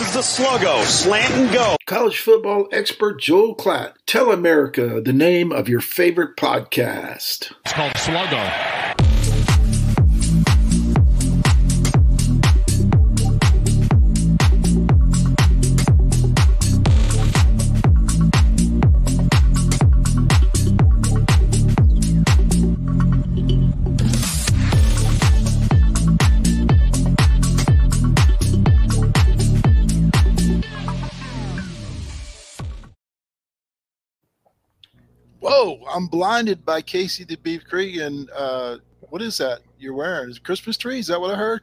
This is the Sluggo, slant and go. College football expert Joel Klatt. Tell America the name of your favorite podcast. It's called Sluggo. I'm blinded by Casey the Beef Creek. And uh, what is that you're wearing? Is it Christmas tree? Is that what I heard?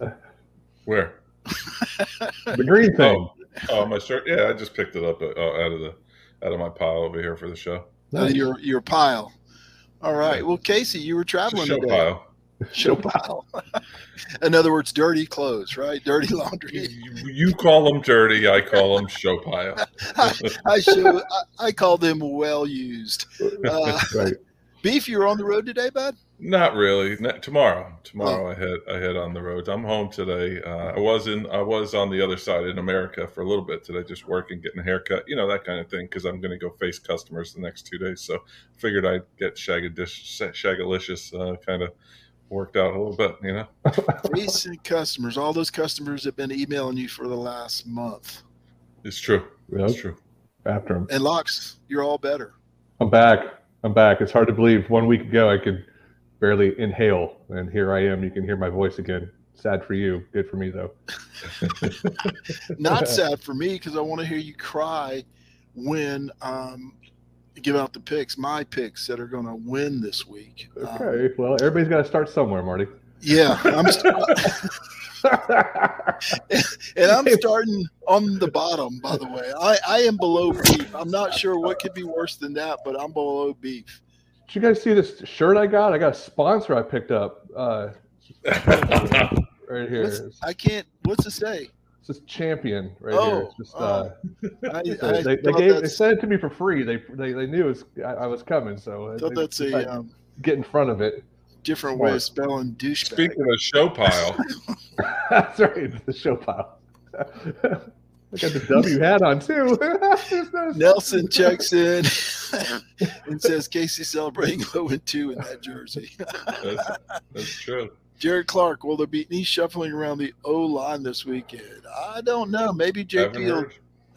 Where? The green thing. Oh, oh, my shirt. Yeah, I just picked it up uh, out of the out of my pile over here for the show. Uh, your your pile. All right. Well, Casey, you were It's a traveling show today. pile. Show pile. In other words, dirty clothes, right? Dirty laundry. You, you call them dirty. I call them show pile. I, I show. I, I call them well used. Uh, Right. Beef, you were on the road today, bud. Not really. Not, tomorrow. Tomorrow Oh. I head I head on the road. I'm home today. Uh, I was in I was on the other side in America for a little bit today, just working, getting a haircut, you know that kind of thing. Because I'm going to go face customers the next two days, so figured I'd get shagadish, shagalicious uh, kind of worked out a little bit, you know. Recent customers, all those customers have been emailing you for the last month. It's true. Yep. It's true. After them. And locks, you're all better. I'm back. I'm back. It's hard to believe. One week ago, I could barely inhale, and here I am. You can hear my voice again. Sad for you. Good for me, though. Not sad for me because I want to hear you cry when um, you give out the picks, my picks that are going to win this week. Um, Okay. Well, everybody's got to start somewhere, Marty. yeah, I'm st- and I'm starting on the bottom. By the way, I, I am below beef. I'm not sure what could be worse than that, but I'm below beef. Did you guys see this shirt I got? I got a sponsor I picked up uh, right here. What's- I can't. What's it say? Just champion right Oh, here. It's just, uh, I, so I they, they gave they sent it to me for free. They they, they knew it was, I, I was coming, so thought that's a um, get in front of it. different way of spelling douchebag. Speaking of show pile, That's right, the show pile. I got the W hat on too. No- Nelson checks in and says Casey celebrating 0 and 2 in that jersey. that's, that's true. Jared Clark, will there be any shuffling around the O line this weekend? I don't know. Maybe JP. Will.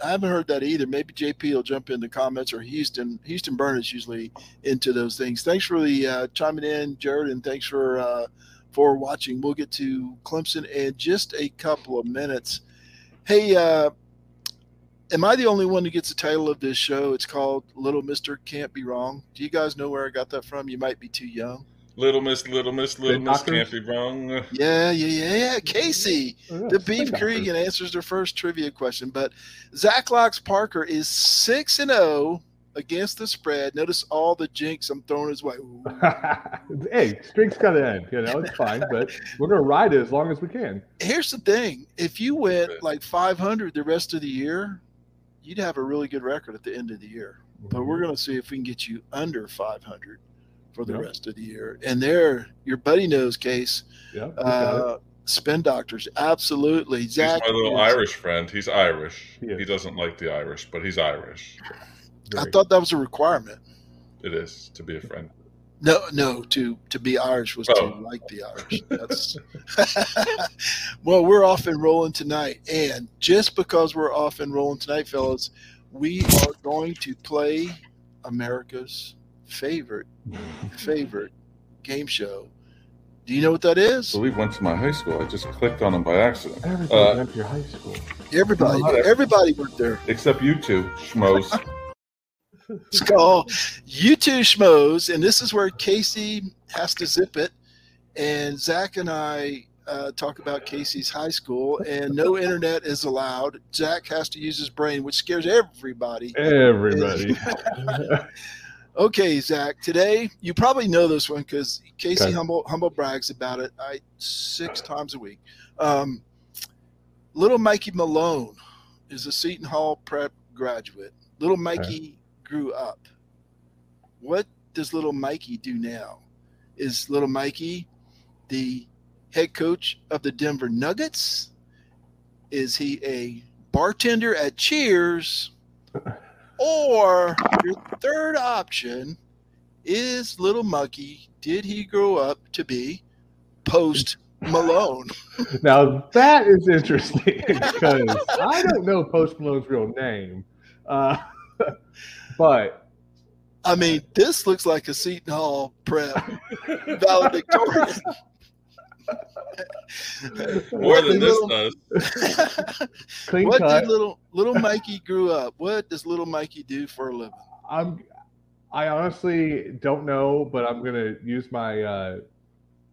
I haven't heard that either. Maybe JP will jump in the comments or Houston. Houston Burn is usually into those things. Thanks for the uh, chiming in, Jared, and thanks for uh, for watching. We'll get to Clemson in just a couple of minutes. Hey, uh, am I the only one who gets the title of this show? It's called Little Mister Can't Be Wrong. Do you guys know where I got that from? You might be too young. Little Miss, Little Miss, Little Good Miss doctors? can't be wrong. Yeah, yeah, yeah, yeah. Casey, Oh, yeah, the Beef doctors. Cregan answers their first trivia question. But Zach Locks Parker is six and zero against the spread. Notice all the jinx I'm throwing his way. Ooh. hey, streaks got to end. You know, it's fine, but we're gonna ride it as long as we can. Here's the thing: if you went like 500 the rest of the year, you'd have a really good record at the end of the year. But we're mm-hmm. going to see if we can get you under 500 for the Yep. rest of the year. And there, your buddy knows, case. yeah, we got it. Uh, spin doctors, absolutely. He's my little is- Irish friend. He's Irish. He. He doesn't like the Irish, but he's Irish. I thought that was a requirement. It is to be a friend. No, no. To to be Irish was Oh. to like the Irish. That's well, we're off and rolling tonight, and just because we're off and rolling tonight, fellas, we are going to play America's favorite favorite game show. Do you know what that is? I believe went to my high school. I just clicked on him by accident. Everybody Uh, went to your high school. Everybody, No, everybody went there. Except you two, schmoes. It's called You Two Schmoes, and this is where Casey has to zip it, and Zach and I uh, talk about Casey's high school, and no internet is allowed. Zach has to use his brain, which scares everybody. Everybody. Okay, Zach. Today you probably know this one because Casey Okay. humble humble brags about it. I six times a week. Um, little Mikey Malone is a Seton Hall prep graduate. Little Mikey grew up. What does little Mikey do now? Is little Mikey the head coach of the Denver Nuggets? Is he a bartender at Cheers? Or your third option is Little Monkey. Did he grow up to be Post Malone? Now that is interesting because I don't know Post Malone's real name, uh, but I mean, this looks like a Seton Hall prep valedictorian. More than this little, does. What cut. did little little Mikey grew up? What does little Mikey do for a living? I'm. I honestly don't know, but I'm gonna use my, uh,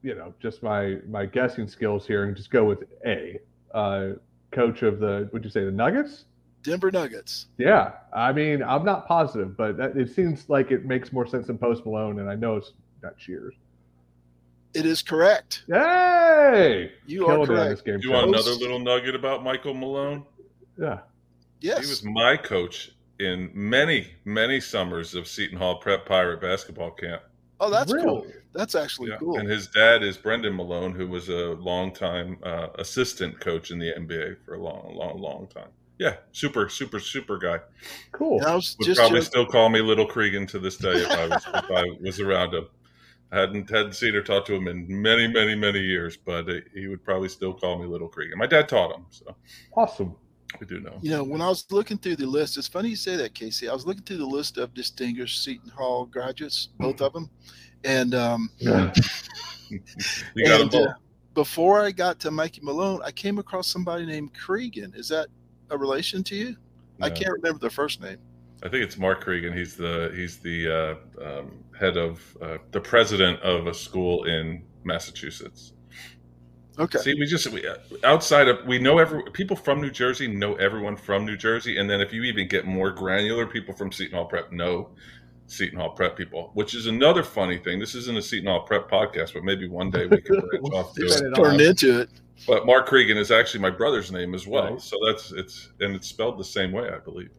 you know, just my my guessing skills here and just go with A. Uh, coach of the, would you say the Nuggets? Denver Nuggets. Yeah, I mean, I'm not positive, but that, it seems like it makes more sense than Post Malone, and I know it's not Cheers. It is correct. Yay! You Killing are correct. this game. You want another little nugget about Michael Malone? Yeah. Yes. He was my coach in many, many summers of Seton Hall Prep Pirate basketball camp. oh, that's cool. That's actually Yeah. cool. And his dad is Brendan Malone, who was a longtime uh, assistant coach in the NBA for a long, long, long time. Yeah, super, super, super guy. Cool. And I was Would just probably joking- still call me Little Cregan to this day if I was if I was around him. I hadn't hadn't seen or talked to him in many, many, many years, but uh, he would probably still call me Little Cregan. My dad taught him, so Awesome. we do know. You know, when I was looking through the list, it's funny you say that, Casey. I was looking through the list of distinguished Seton Hall graduates, both of them, and um, Yeah. You got and, him both. uh, before I got to Mikey Malone, I came across somebody named Cregan. Is that a relation to you? I can't remember the first name. I think it's Mark Cregan. He's the he's the uh, um, head of uh, the president of a school in Massachusetts. Okay. See, we just we, outside of we know every people from New Jersey know everyone from New Jersey, and then if you even get more granular, people from Seton Hall Prep know Seton Hall Prep people, which is another funny thing. This isn't a Seton Hall Prep podcast, but maybe one day we can branch off to it. it Turned off. into it. But Mark Cregan is actually my brother's name as well, Right. so that's it's and it's spelled the same way, I believe.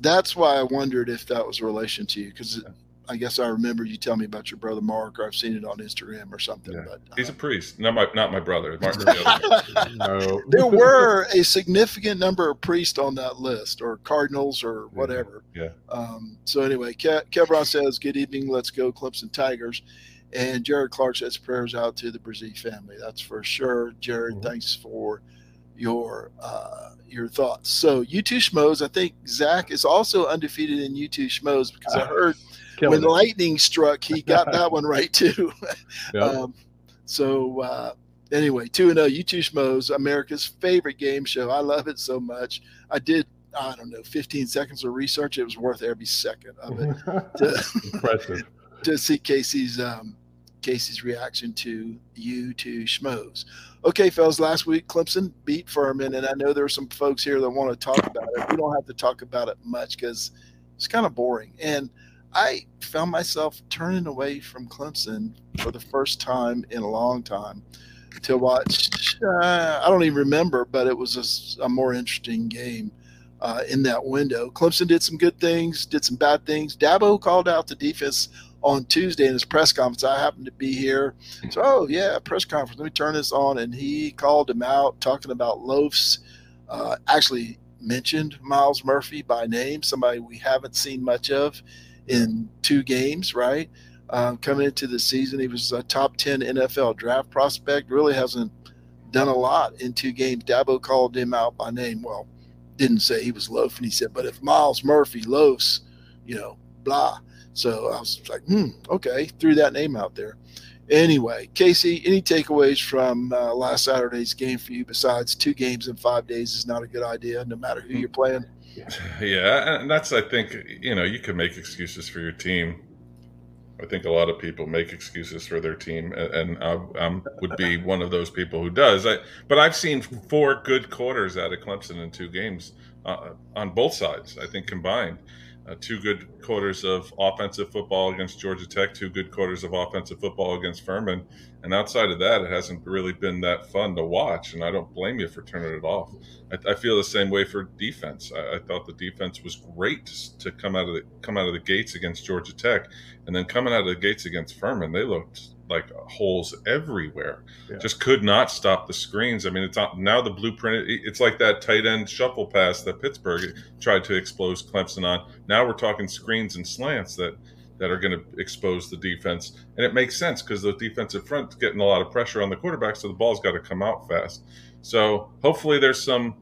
That's why I wondered if that was a relation to you, because I guess I remember you telling me about your brother Mark, or I've seen it on Instagram or something. Yeah. But He's a uh, priest, not my not my brother. Mark, the other man. No. there were a significant number of priests on that list, or cardinals, or whatever. Yeah. Um, so anyway, Ke- Kevron says, "Good evening. Let's go, Clemson Tigers." And Jared Clark says, "Prayers out to the Brazil family." That's for sure. Jared, Mhm. thanks for your uh, your thoughts. So you two schmoes, I think Zach is also undefeated in you two schmoes because I heard Killing when it. lightning struck, he got that one right too. Yep. Um, so uh, anyway, two and zero. You two schmoes, America's favorite game show. I love it so much. I did. I don't know, 15 seconds of research. It was worth every second of it to, Impressive. to see Casey's um, Casey's reaction to you two schmoes. Okay, fellas. Last week, Clemson beat Furman, and I know there are some folks here that want to talk about it. We don't have to talk about it much because it's kind of boring. And I found myself turning away from Clemson for the first time in a long time to watch. Uh, I don't even remember, but it was a more interesting game uh, in that window. Clemson did some good things, did some bad things. Dabo called out the defense on Tuesday in his press conference. I happened to be here. So, oh, yeah, press conference. Let me turn this on. And he called him out, talking about loafs. Uh, actually, mentioned Myles Murphy by name, somebody we haven't seen much of in two games, right? Um, coming into the season, he was a top 10 NFL draft prospect, really hasn't done a lot in two games. Dabo called him out by name. Well, didn't say he was loafing. He said, but if Myles Murphy loafs, you know, blah. So I was like, hmm, okay, threw that name out there. Anyway, Casey, any takeaways from uh, last Saturday's game for you besides two games in five days is not a good idea, no matter who you're playing? Yeah, and that's I think you know you can make excuses for your team. I think a lot of people make excuses for their team, and I I'm, would be one of those people who does. I, but I've seen four good quarters out of Clemson in two games uh, on both sides. I think combined, uh, two good quarters of offensive football against Georgia Tech, two good quarters of offensive football against Furman, and outside of that, it hasn't really been that fun to watch. And I don't blame you for turning it off. I, I feel the same way for defense. I, I thought the defense was great to come out of the come out of the gates against Georgia Tech, and then coming out of the gates against Furman, they looked like holes everywhere. Yeah. Just could not stop the screens. I mean, it's not, now the blueprint. It's like that tight end shuffle pass that Pittsburgh tried to expose Clemson on. Now we're talking screens and slants that that are going to expose the defense, and it makes sense because the defensive front's getting a lot of pressure on the quarterback, so the ball's got to come out fast. So hopefully there's some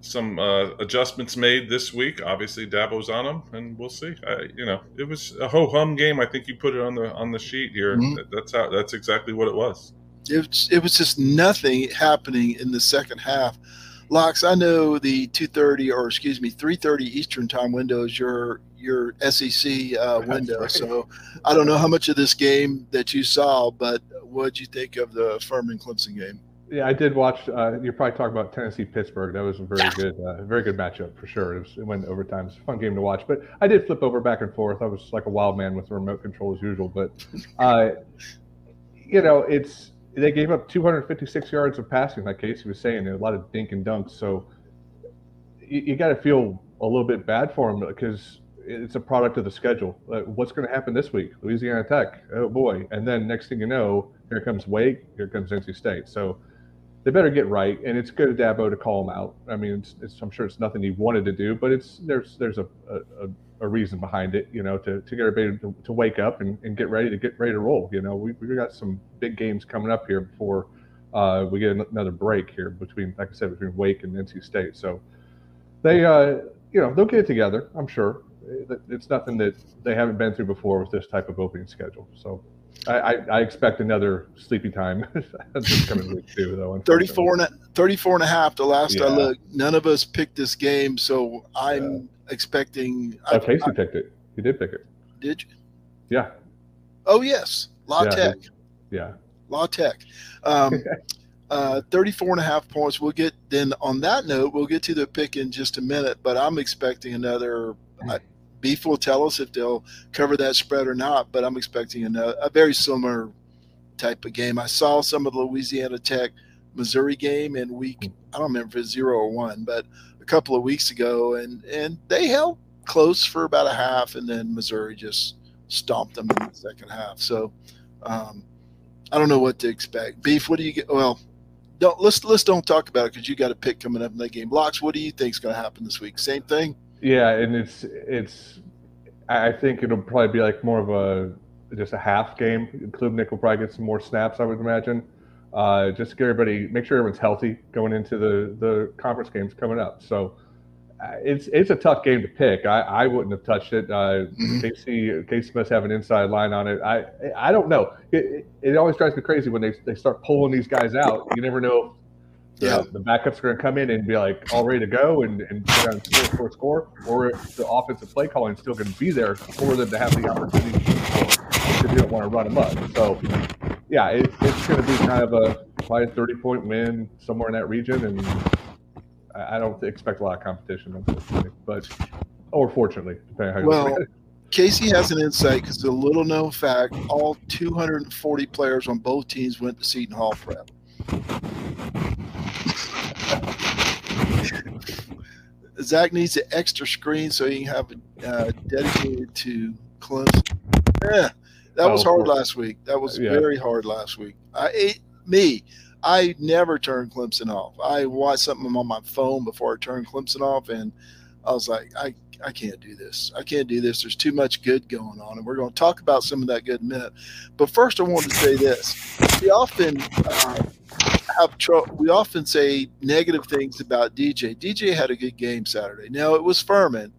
some uh, adjustments made this week. Obviously, Dabo's on them, and we'll see. I, you know, it was a ho hum game. I think you put it on the on the sheet here. Mhm. That's how. That's exactly what it was. it was, it was just nothing happening in the second half. Locks, I know the 2:30 or excuse me 3:30 Eastern time window is your your SEC uh, window. right. So I don't know how much of this game that you saw, but what did you think of the Furman Clemson game? Yeah, I did watch. Uh, you're probably talking about Tennessee Pittsburgh. That was a very good, uh, very good matchup for sure. It, was, it went overtime. It's a fun game to watch. But I did flip over back and forth. I was like a wild man with the remote control as usual. But, uh, you know, it's they gave up 256 yards of passing, like Casey was saying, and a lot of dink and dunks. So you, you got to feel a little bit bad for them because it's a product of the schedule. Uh, what's going to happen this week? Louisiana Tech. Oh boy! And then next thing you know, here comes Wake. Here comes NC State. So they better get right. And it's good of Dabo to call them out. I mean, it's, it's, I'm sure it's nothing he wanted to do, but it's there's there's a, a, a reason behind it, you know, to, to get everybody to, to wake up and, and get ready to get ready to roll. You know, we we got some big games coming up here before uh, we get another break here between, like I said, between Wake and NC State. So they, uh, you know, they'll get it together. I'm sure. It's nothing that they haven't been through before with this type of opening schedule. So I, I, I expect another sleepy time this coming week too, though. 34 and, a, 34 and a half the last I looked. None of us picked this game, so I'm expecting. I, Oh, Casey picked it. He did pick it. did you? Yeah. Oh, yes. La Yeah, Tech. Yeah. La Tech. Um, uh, 34 and a half points. We'll get then on that note, we'll get to the pick in just a minute, but I'm expecting another. Uh, Beef will tell us if they'll cover that spread or not, but I'm expecting a, a very similar type of game. I saw some of the Louisiana Tech Missouri game in week, I don't remember if it's zero or one, but a couple of weeks ago, and, and they held close for about a half, and then Missouri just stomped them in the second half. So, um, I don't know what to expect. Beef, what do you get? Well, don't let's let's don't talk about it because you got a pick coming up in that game. Locks, what do you think is going to happen this week? Same thing. Yeah, and it's it's. I think it'll probably be like more of a just a half game. Klubnik will probably get some more snaps, I would imagine. Uh, just to get everybody, make sure everyone's healthy going into the the conference games coming up. So uh, it's it's a tough game to pick. I, I wouldn't have touched it. Uh. Casey Casey must have an inside line on it. I I don't know. It, it, it always drives me crazy when they they start pulling these guys out. You never know the, Yeah. the backups are going to come in and be like all ready to go and, and score, score, score, or if the offensive play calling is still going to be there for them to have the opportunity to score because you don't want to run them up. So, yeah, it, it's going to be kind of a probably a 30 point win somewhere in that region, and I I don't expect a lot of competition, unfortunately, but or fortunately, depending on how you Well, look at it. Casey has an insight because a little known fact: all 240 players on both teams went to Seton Hall prep. Zach needs an extra screen so he can have it uh, dedicated to Clemson. Yeah, that was Oh, hard poor- last week. That was Yeah. very hard last week. I ate me. I never turn Clemson off. I watched something on my phone before I turned Clemson off, and I was like, I, I can't do this. I can't do this. There's too much good going on, and we're going to talk about some of that good in a minute. But first, I wanted to say this: we often uh, have trouble. We often say negative things about DJ. DJ had a good game Saturday. Now it was Furman.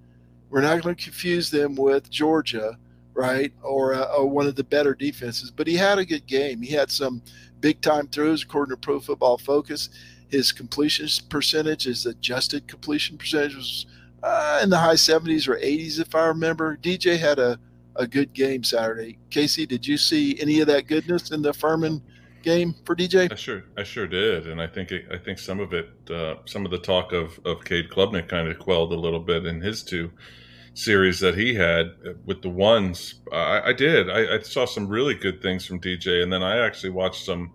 We're not going to confuse them with Georgia, right, or uh, or one of the better defenses. But he had a good game. He had some big time throws according to Pro Football Focus. His completion percentage, his adjusted completion percentage was uh, in the high 70s or 80s, if I remember. DJ had a, a good game Saturday. Casey, did you see any of that goodness in the Furman game for DJ? I sure, I sure did, and I think it, I think some of it, uh, some of the talk of of Cade Klubnik kind of quelled a little bit in his two series that he had with the ones. I, I did. I, I saw some really good things from DJ, and then I actually watched some.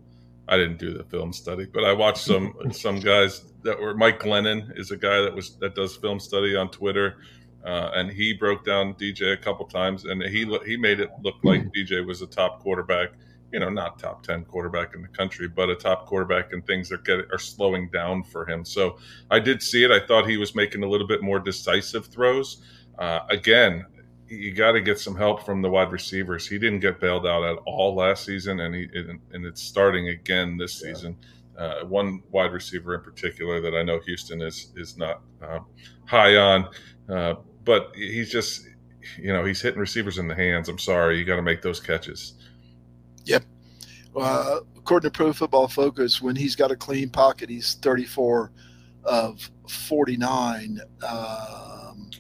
I didn't do the film study, but I watched some some guys that were. Mike Glennon is a guy that was that does film study on Twitter. Uh, and he broke down DJ a couple times, and he he made it look like DJ was a top quarterback you know, not top 10 quarterback in the country, but a top quarterback and things are getting are slowing down for him. So I did see it. I thought he was making a little bit more decisive throws. Uh, again, you got to get some help from the wide receivers. He didn't get bailed out at all last season, and he and it's starting again this season. Uh, one wide receiver in particular that I know Houston is is not uh, high on, uh, but he's just you know he's hitting receivers in the hands. I'm sorry, you got to make those catches. Uh, according to Pro Football Focus, when he's got a clean pocket, he's 34 of 49. Um,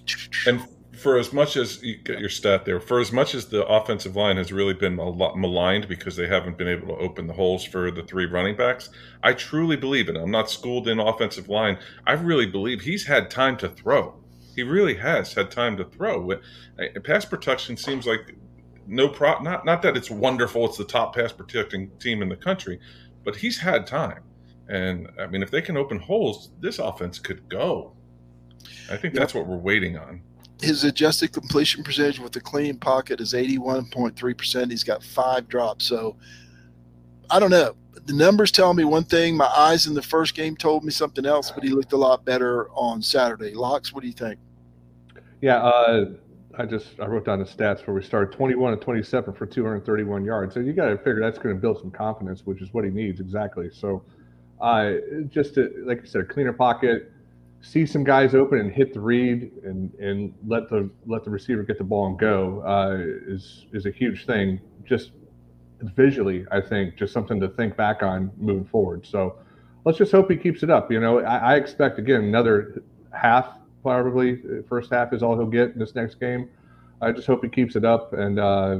and for as much as you get your stat there, for as much as the offensive line has really been a lot maligned because they haven't been able to open the holes for the three running backs, I truly believe it. I'm not schooled in offensive line. I really believe he's had time to throw. He really has had time to throw. Pass protection seems like no pro. Not not that it's wonderful. It's the top pass protecting team in the country, but he's had time. And I mean, if they can open holes, this offense could go. I think that's what we're waiting on his adjusted completion percentage with the clean pocket is 81.3%. He's got five drops. So I don't know. The numbers tell me one thing. My eyes in the first game told me something else, but he looked a lot better on Saturday. Locks, what do you think? Yeah, uh, I just I wrote down the stats where we started 21 and 27 for 231 yards. So you got to figure that's going to build some confidence, which is what he needs exactly. So, uh, just to, like I said, a cleaner pocket, see some guys open and hit the read and and let the let the receiver get the ball and go uh, is is a huge thing. Just visually, I think, just something to think back on moving forward. So let's just hope he keeps it up. You know, I, I expect again another half probably first half is all he'll get in this next game. I just hope he keeps it up and uh,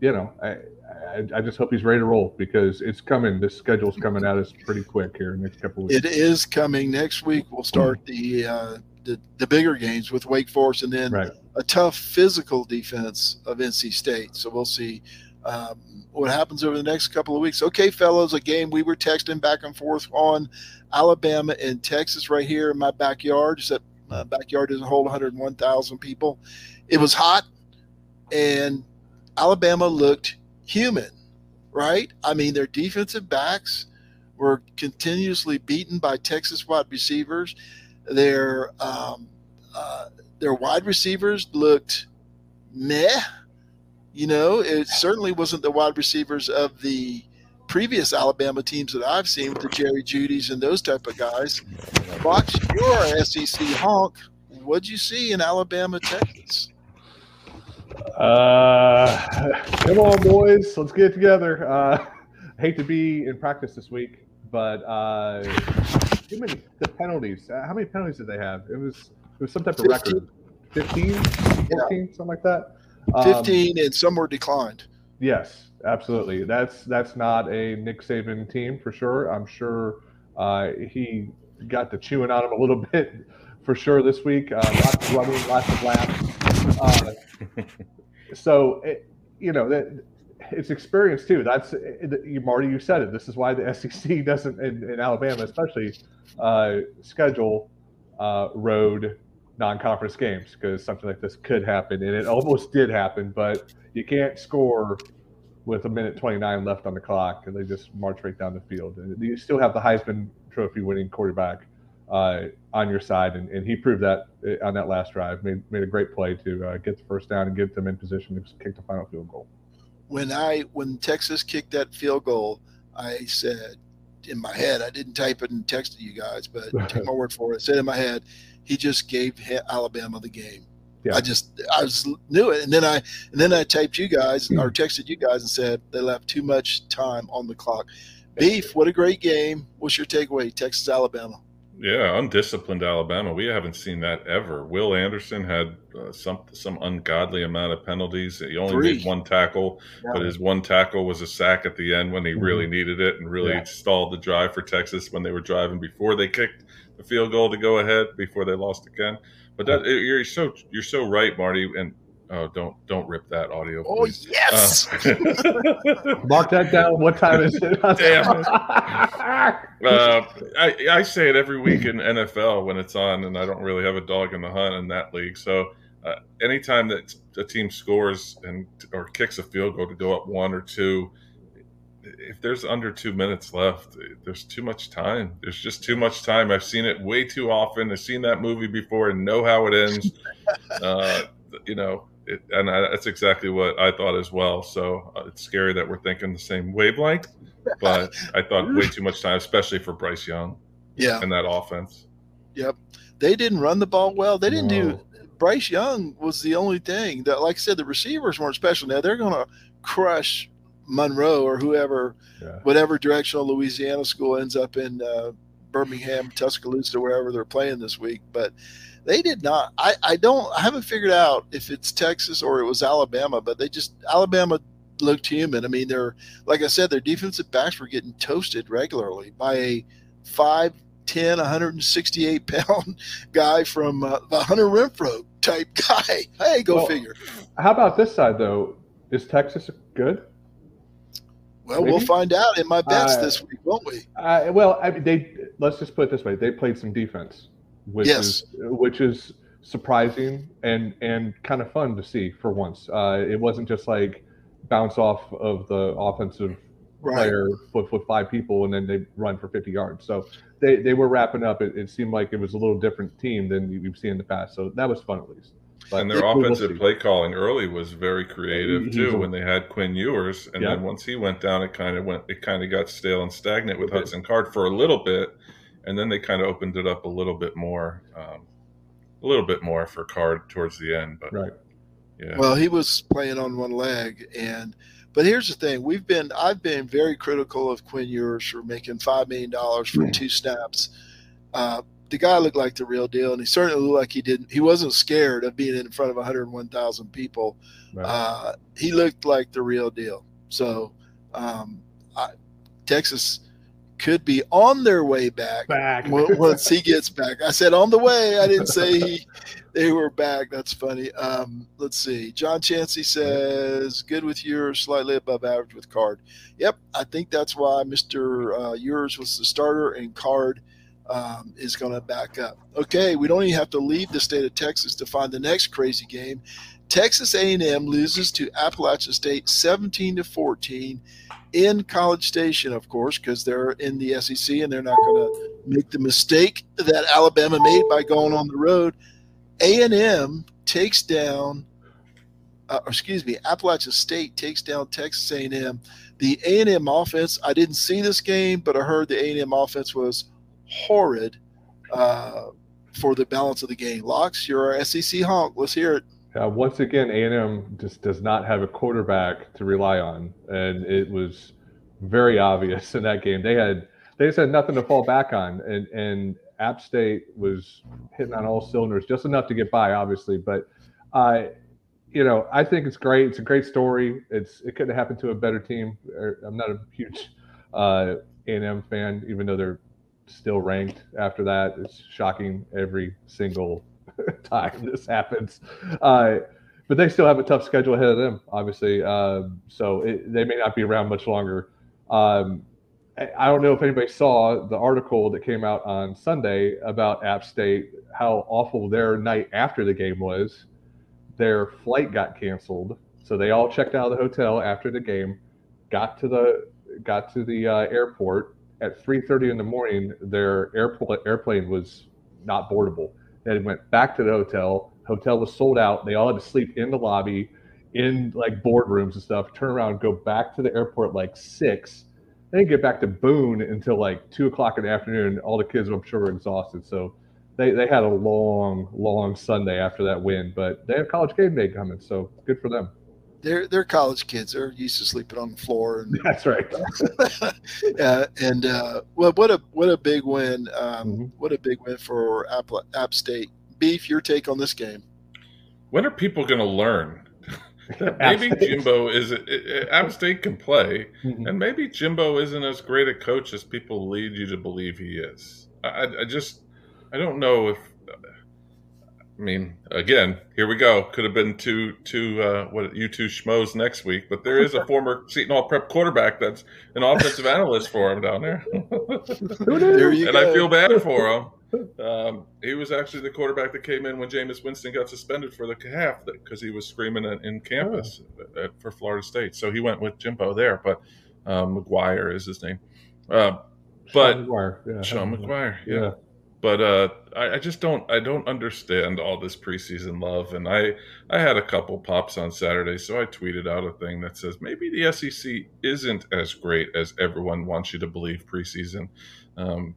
you know I, I, I, just hope he's ready to roll because it's coming. This schedule's coming at us pretty quick here in the next couple weeks. It is coming next week. We'll start the uh, the, the bigger games with Wake Forest, and then right. a tough physical defense of NC State. So we'll see um, what happens over the next couple of weeks. Okay, fellows, a game we were texting back and forth on Alabama and Texas right here in my backyard. Except my backyard doesn't hold 101,000 people. It was hot, and Alabama looked human, right? I mean, their defensive backs were continuously beaten by Texas wide receivers. Their um, uh, their wide receivers looked meh. You know, it certainly wasn't the wide receivers of the previous Alabama teams that I've seen with the Jerry Jeudy's and those type of guys. Fox, you're SEC honk. What'd you see in Alabama, Texas? Uh, come on, boys, let's get together. Uh, hate to be in practice this week, but uh, too many the penalties. Uh, how many penalties did they have? It was it was some type of 15. record. 15, 14, yeah. something like that. Um, 15 and some were declined. Yes, absolutely. That's that's not a Nick Saban team for sure. I'm sure uh, he got to chewing on him a little bit for sure this week. Uh, lots of running, lots of laps. Uh, so, it, you know, that it's experience too. That's Marty. You said it. This is why the SEC doesn't, in, in Alabama especially, uh, schedule uh, road non-conference games because something like this could happen, and it almost did happen. But you can't score with a minute 29 left on the clock, and they just march right down the field. And you still have the Heisman Trophy winning quarterback uh, on your side, and, and, he proved that uh, on that last drive. Made made a great play to uh, get the first down and get them in position to kick the final field goal. When I when Texas kicked that field goal, I said in my head, I didn't type it and text you guys, but take my word for it. I said in my head, he just gave Alabama the game. Yeah. I just I just knew it, and then I and then I taped you guys or hmm. texted you guys and said they left too much time on the clock. Beef, what a great game! What's your takeaway? Texas, Alabama. Yeah, undisciplined Alabama. We haven't seen that ever. Will Anderson had uh, some some ungodly amount of penalties. He only Three. made one tackle, yeah. but his one tackle was a sack at the end when he mm-hmm. really needed it and really yeah. stalled the drive for Texas when they were driving before they kicked the field goal to go ahead before they lost again. But that you're so you're so right, Marty, and Oh, don't don't rip that audio. Oh, please. Oh yes. Uh, Mark that down. What time is it? Damn. uh, I I say it every week in NFL when it's on, and I don't really have a dog in the hunt in that league. So uh, anytime that a team scores and or kicks a field goal to go up one or two, if there's under two minutes left, there's too much time. There's just too much time. I've seen it way too often. I've seen that movie before and know how it ends. uh, you know, it, and I, that's exactly what I thought as well. So uh, it's scary that we're thinking the same wavelength. But I thought way too much time, especially for Bryce Young. Yeah, and that offense. Yep, they didn't run the ball well. They didn't No. do. Bryce Young was the only thing that, like I said, the receivers weren't special. Now they're going to crush Monroe or whoever, Yeah. whatever directional Louisiana school ends up in uh, Birmingham, Tuscaloosa, wherever they're playing this week. But they did not. I, I don't. I haven't figured out if it's Texas or it was Alabama. But they just Alabama looked human. I mean, they're like I said, their defensive backs were getting toasted regularly by a five. 10, 168 pound guy from uh, the Hunter Renfrow type guy. Hey, go Well, figure. How about this side though? Is Texas good? Well, we'll find out in my bets Uh, this week, won't we? Uh, well, I mean, they let's just put it this way: they played some defense, which Yes. is which is surprising and and kind of fun to see for once. Uh, it wasn't just like bounce off of the offensive Right. player with, with five people and then they run for 50 yards. So they, they were wrapping up. It, it seemed like it was a little different team than we've seen in the past. So that was fun at least. But and their we will offensive play calling early was very creative He's too. a- when they had Quinn Ewers, and Yeah. then once he went down, it kind of went. It kind of got stale and stagnant with Hudson Card for a little bit, and then they kind of opened it up a little bit more, um, a little bit more for Card towards the end. But Right. yeah, Well, he was playing on one leg, and but here's the thing: we've been I've been very critical of Quinn Ewers for making five million dollars for two snaps. Uh, the guy looked like the real deal, and he certainly looked like he didn't. He wasn't scared of being in front of 101,000 people. Right. Uh, he looked like the real deal. So um, I, Texas could be on their way back Back. Once he gets back. I said on the way. I didn't say he, they were back. That's funny. Um, let's see. John Chansey says, good with Ewers, slightly above average with Card. Yep, I think that's why Mr. Uh, Ewers was the starter and Card um, is going to back up. Okay, we don't even have to leave the state of Texas to find the next crazy game. Texas A&M loses to Appalachian State 17 to 14 in College Station, of course, because they're in the SEC and they're not going to make the mistake that Alabama made by going on the road. A&M takes down, uh, excuse me, Appalachian State takes down Texas A&M. The A&M offense, I didn't see this game, but I heard the A&M offense was horrid uh, for the balance of the game. Locks, you're our SEC honk. Let's hear it. Uh, once again, A&M just does not have a quarterback to rely on, and it was very obvious in that game. They had they just had nothing to fall back on, and and App State was hitting on all cylinders, just enough to get by, obviously. But uh, you know, I think it's great. It's a great story. It's it could have happened to a better team. Er, I'm not a huge uh, A&M fan, even though they're still ranked after that. It's shocking every single time this happens. Uh, but they still have a tough schedule ahead of them, obviously. Um, so it, they may not be around much longer. Um, I, don't know if anybody saw the article that came out on Sunday about App State, how awful their night after the game was. Their flight got canceled, so they all checked out of the hotel after the game, got to the got to the uh, airport at 3:30 in the morning. Their airport airplane was not boardable. They went back to the hotel. Hotel was sold out. They all had to sleep in the lobby, in like boardrooms and stuff. Turn around, go back to the airport like six. They didn't get back to Boone until like two o'clock in the afternoon. All the kids, I'm sure, were exhausted. So they, they had a long, long Sunday after that win. But they have college game day coming, so good for them. They're they're college kids. They're used to sleeping on the floor and That's right. uh, and uh, well, what a what a big win! Um, Mhm. What a big win for App, App State. Beef, your take on this game? when are people going to learn? maybe State. Jimbo is App State can play, Mhm. and maybe Jimbo isn't as great a coach as people lead you to believe he is. I, I- I just I don't know if I mean again here we go could have been two two uh, what you two schmoes next week, but there is a former Seton Hall prep quarterback that's an offensive analyst for him down there, There and go. I feel bad for him. Um, he was actually the quarterback that came in when Jameis Winston got suspended for the half because he was screaming in, in campus at, at- for Florida State. So he went with Jimbo there. But Uh, Maguire is his name. Uh, but Sean Maguire, yeah. Sean Maguire, yeah. Yeah. But uh, I, I just don't I don't understand all this preseason love, and I I had a couple pops on Saturday, so I tweeted out a thing that says maybe the SEC isn't as great as everyone wants you to believe preseason. Um,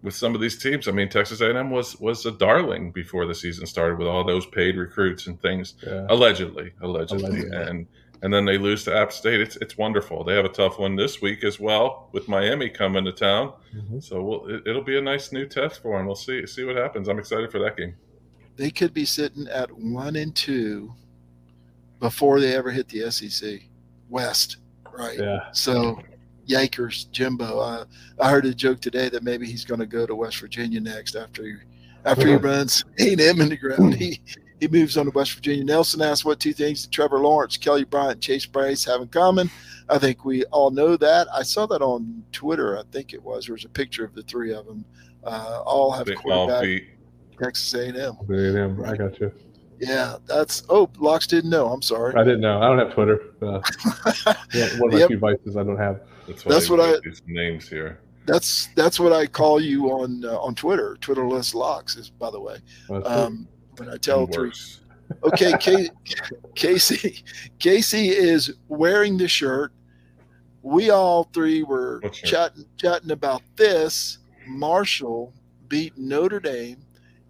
with some of these teams, I mean, Texas A&M was was a darling before the season started with all those paid recruits and things, Yeah. allegedly, allegedly, Allegedly. and and then they lose to App State. It's it's wonderful. They have a tough one this week as well with Miami coming to town. Mhm. So we'll, it, it'll be a nice new test for them. We'll see see what happens. I'm excited for that game. They could be sitting at one and two before they ever hit the SEC West, right? Yeah. So, Yakers, Jimbo. Uh, I heard a joke today that maybe he's going to go to West Virginia next after he, after he runs A and M in the ground. He he moves on to West Virginia. Nelson asks what two things did Trevor Lawrence, Kelly Bryant, and Chase Brice have in common. I think we all know that. I saw that on Twitter. I think it was. There was a picture of the three of them. Uh, all have They all. Texas A&M. A&M, I got you. Yeah, that's. Oh, Locks didn't know. I'm sorry. I didn't know. I don't have Twitter. Uh, one one of my Yep. few vices I don't have. That's, why That's what I- wrote These names here. That's that's what I call you on uh, on Twitter. Twitterless Locks is by the way. Um, I tell And three. Okay, K- Casey. Casey is wearing the shirt. We all three were chatting chatting about this. Marshall beat Notre Dame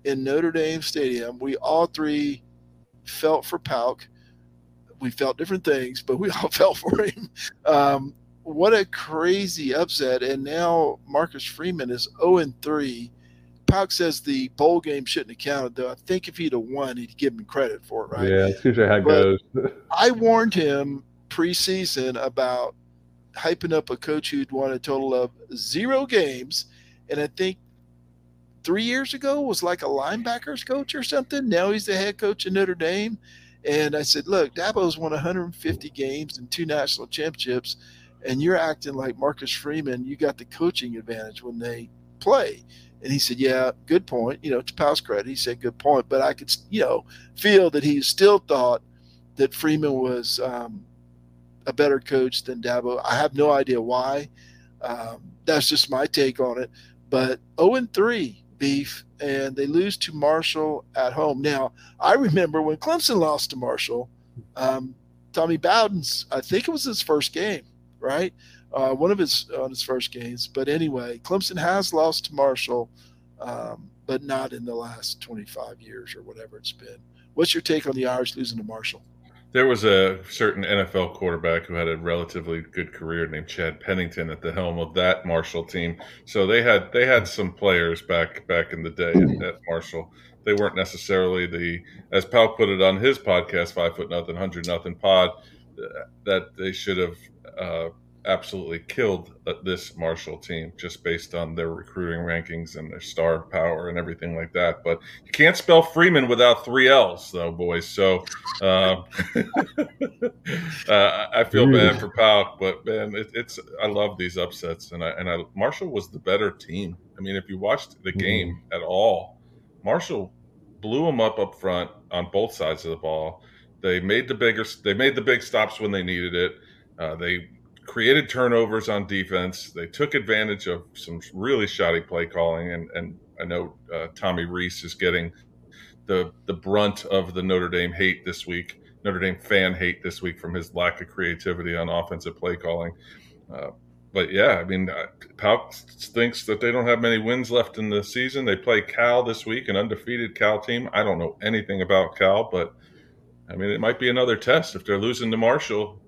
in Notre Dame Stadium. We all three felt for Pauk. We felt different things, but we all felt for him. Um, what a crazy upset! And now Marcus Freeman is zero and three. Pauk says the bowl game shouldn't have counted, though. I think if he'd have won, he'd give him credit for it, right? Yeah, it's usually how it But- goes. I warned him preseason about hyping up a coach who'd won a total of zero games, and I think three years ago was like a linebackers coach or something. Now he's the head coach of Notre Dame, and I said, "Look, Dabo's won 150 games and two national championships, and you're acting like Marcus Freeman. You got the coaching advantage when they play." And he said, "Yeah, good point. You know, to Powell's credit, he said good point, but I could, you know, feel that he still thought." that Freeman was um, a better coach than Dabo. I have no idea why. Um, that's just my take on it. But 0 and 3 beef, and they lose to Marshall at home. Now, I remember when Clemson lost to Marshall, um, Tommy Bowden's, I think it was his first game, right? Uh, one of his on his first games. But anyway, Clemson has lost to Marshall, um, but not in the last 25 years or whatever it's been. What's your take on the Irish losing to Marshall? There was a certain NFL quarterback who had a relatively good career named Chad Pennington at the helm of that Marshall team. So they had they had some players back back in the day at, at Marshall. They weren't necessarily the, as Pal put it on his podcast, Five Foot Nothing, Hundred Nothing Pod, uh, that they should have uh, absolutely killed uh, this Marshall team just based on their recruiting rankings and their star power and everything like that. But you can't spell Freeman without three L's, though, boys. So. Um, uh, I feel bad for Pauk, but man, it, it's I love these upsets, and I and I Marshall was the better team. I mean, if you watched the game at all, Marshall blew them up up front on both sides of the ball. They made the bigger, they made the big stops when they needed it. Uh, they created turnovers on defense. They took advantage of some really shoddy play calling, and and I know uh, Tommy Rees is getting the the brunt of the Notre Dame hate this week. Notre Dame fan hate this week from his lack of creativity on offensive play calling. Uh, but yeah, I mean, uh, Pauk thinks that they don't have many wins left in the season. They play Cal this week, an undefeated Cal team. I don't know anything about Cal, but I mean, it might be another test if they're losing to Marshall.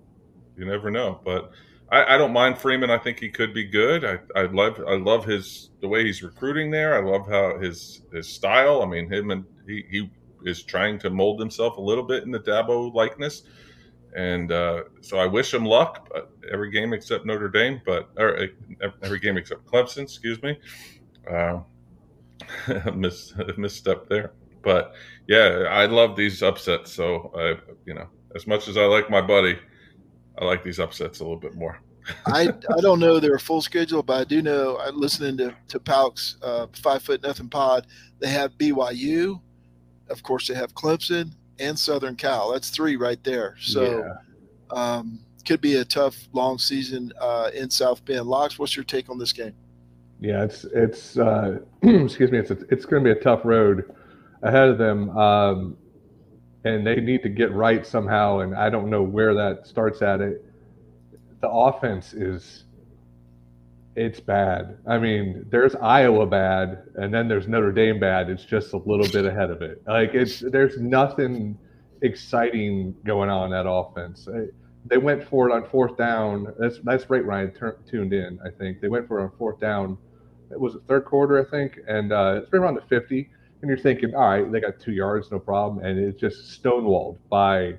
You never know, but I, I don't mind Freeman. I think he could be good. I, I love I love his the way he's recruiting there. I love how his his style. I mean, him and he, he is trying to mold himself a little bit in the Dabo likeness. And uh, so I wish him luck. Every game except Notre Dame, but or uh, every game except Clemson. Excuse me. Uh, miss misstep there. But yeah, I love these upsets. So I, you know, as much as I like my buddy, I like these upsets a little bit more. I, I don't know their full schedule, but I do know. I'm listening to to Pauk's uh, five foot nothing pod. They have BYU, of course. They have Clemson and Southern Cal. That's three right there. So, um, could be a tough, long season uh, in South Bend. Locks, what's your take on this game? Yeah, it's it's uh, excuse me, it's it's going to be a tough road ahead of them, um, and they need to get right somehow. And I don't know where that starts at. It the offense is it's bad. I mean, there's Iowa bad, and then there's Notre Dame bad. It's just a little bit ahead of it. Like it's there's nothing exciting going on that offense they went for it on fourth down. That's that's right. Ryan tuned in. I think they went for it on fourth down. It was the third quarter, I think, and uh, it's right around the fifty. And you're thinking, all right, they got two yards, no problem, and it's just stonewalled by